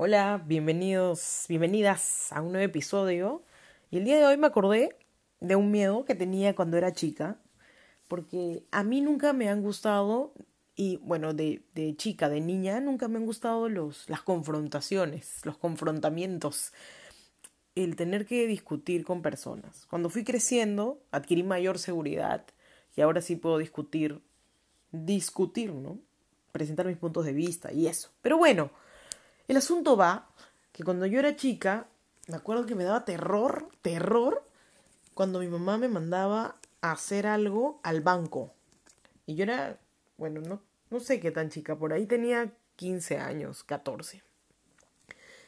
Hola, bienvenidos, bienvenidas a un nuevo episodio. Y el día de hoy me acordé de un miedo que tenía cuando era chica, porque a mí nunca me han gustado, y bueno, de, de chica, de niña, nunca me han gustado los, las confrontaciones, los confrontamientos, el tener que discutir con personas. Cuando fui creciendo, adquirí mayor seguridad y ahora sí puedo discutir, discutir, ¿no? Presentar mis puntos de vista y eso. Pero bueno, el asunto va que cuando yo era chica, me acuerdo que me daba terror, terror, cuando mi mamá me mandaba a hacer algo al banco. Y yo era, bueno, no, no sé qué tan chica, por ahí tenía 15 años, 14.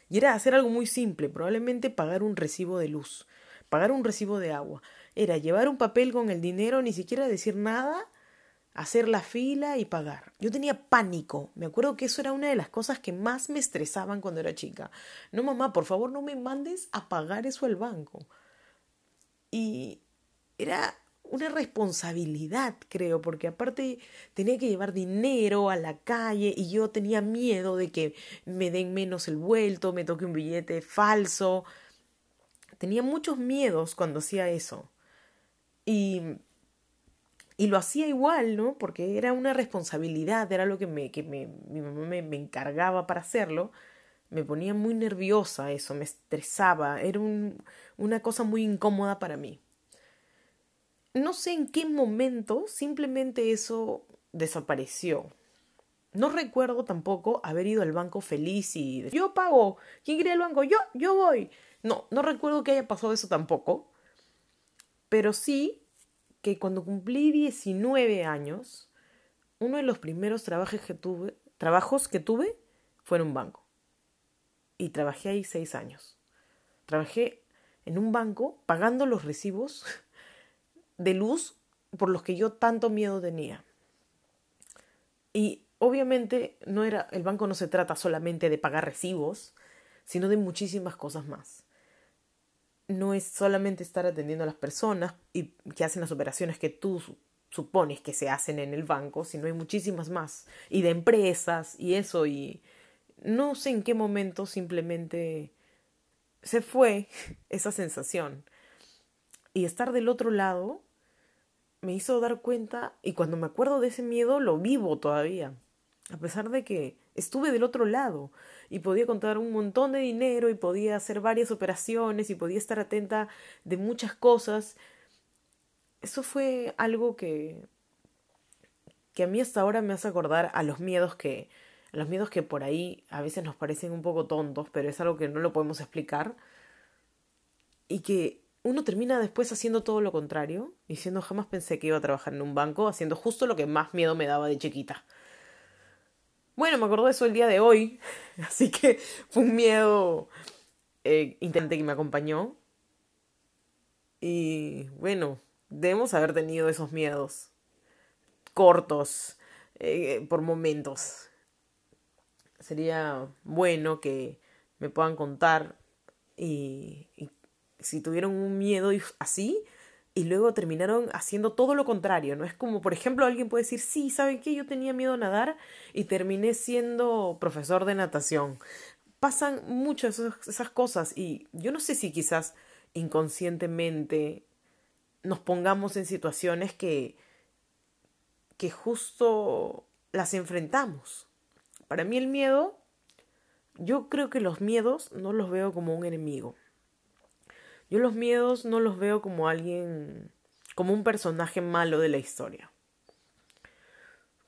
Y era hacer algo muy simple, probablemente pagar un recibo de luz, pagar un recibo de agua. Era llevar un papel con el dinero, ni siquiera decir nada hacer la fila y pagar. Yo tenía pánico. Me acuerdo que eso era una de las cosas que más me estresaban cuando era chica. No, mamá, por favor, no me mandes a pagar eso al banco. Y era una responsabilidad, creo, porque aparte tenía que llevar dinero a la calle y yo tenía miedo de que me den menos el vuelto, me toque un billete falso. Tenía muchos miedos cuando hacía eso. Y y lo hacía igual, ¿no? Porque era una responsabilidad, era lo que, me, que mi mamá me, encargaba para hacerlo. Me ponía muy nerviosa eso, me estresaba, era un, una cosa muy incómoda para mí. No sé en qué momento simplemente eso desapareció. No recuerdo tampoco haber ido al banco feliz y yo pago, ¿quién quiere al banco? Yo, yo voy. No, no recuerdo que haya pasado eso tampoco. Pero sí que cuando cumplí 19 años, uno de los primeros trabajos que tuve, trabajos que tuve fue en un banco. Y trabajé ahí seis años. Trabajé en un banco pagando los recibos de luz por los que yo tanto miedo tenía. Y obviamente no era, el banco no se trata solamente de pagar recibos, sino de muchísimas cosas más no es solamente estar atendiendo a las personas y que hacen las operaciones que tú supones que se hacen en el banco, sino hay muchísimas más, y de empresas y eso, y no sé en qué momento simplemente se fue esa sensación. Y estar del otro lado me hizo dar cuenta, y cuando me acuerdo de ese miedo lo vivo todavía, a pesar de que estuve del otro lado y podía contar un montón de dinero y podía hacer varias operaciones y podía estar atenta de muchas cosas. Eso fue algo que que a mí hasta ahora me hace acordar a los miedos que a los miedos que por ahí a veces nos parecen un poco tontos, pero es algo que no lo podemos explicar y que uno termina después haciendo todo lo contrario, diciendo jamás pensé que iba a trabajar en un banco, haciendo justo lo que más miedo me daba de chiquita. Bueno, me acordé de eso el día de hoy, así que fue un miedo eh, que me acompañó. Y bueno, debemos haber tenido esos miedos cortos, eh, por momentos. Sería bueno que me puedan contar y si tuvieron un miedo así, y luego terminaron haciendo todo lo contrario, ¿no? Es como, por ejemplo, alguien puede decir, sí, ¿saben qué? Yo tenía miedo a nadar y terminé siendo profesor de natación. Pasan muchas esas cosas y yo no sé si quizás inconscientemente nos pongamos en situaciones que, que justo las enfrentamos. Para mí el miedo, yo creo que los miedos no los veo como un enemigo. Yo los miedos no los veo como alguien, como un personaje malo de la historia.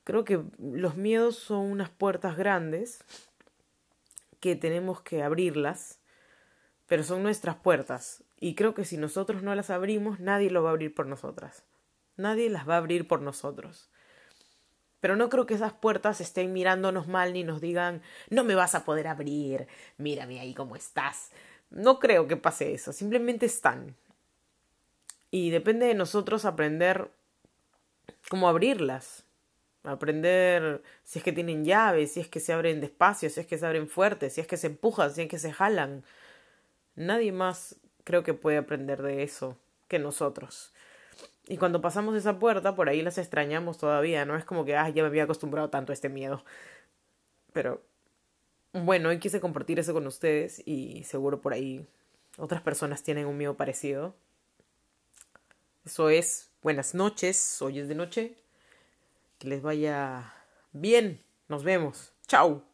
Creo que los miedos son unas puertas grandes que tenemos que abrirlas, pero son nuestras puertas. Y creo que si nosotros no las abrimos, nadie lo va a abrir por nosotras. Nadie las va a abrir por nosotros. Pero no creo que esas puertas estén mirándonos mal ni nos digan, no me vas a poder abrir, mírame ahí cómo estás. No creo que pase eso, simplemente están. Y depende de nosotros aprender cómo abrirlas. Aprender si es que tienen llaves, si es que se abren despacio, si es que se abren fuertes, si es que se empujan, si es que se jalan. Nadie más creo que puede aprender de eso que nosotros. Y cuando pasamos esa puerta, por ahí las extrañamos todavía, no es como que, ah, ya me había acostumbrado tanto a este miedo. Pero bueno, hoy quise compartir eso con ustedes y seguro por ahí otras personas tienen un miedo parecido. Eso es, buenas noches, hoy es de noche. Que les vaya bien. Nos vemos. Chao.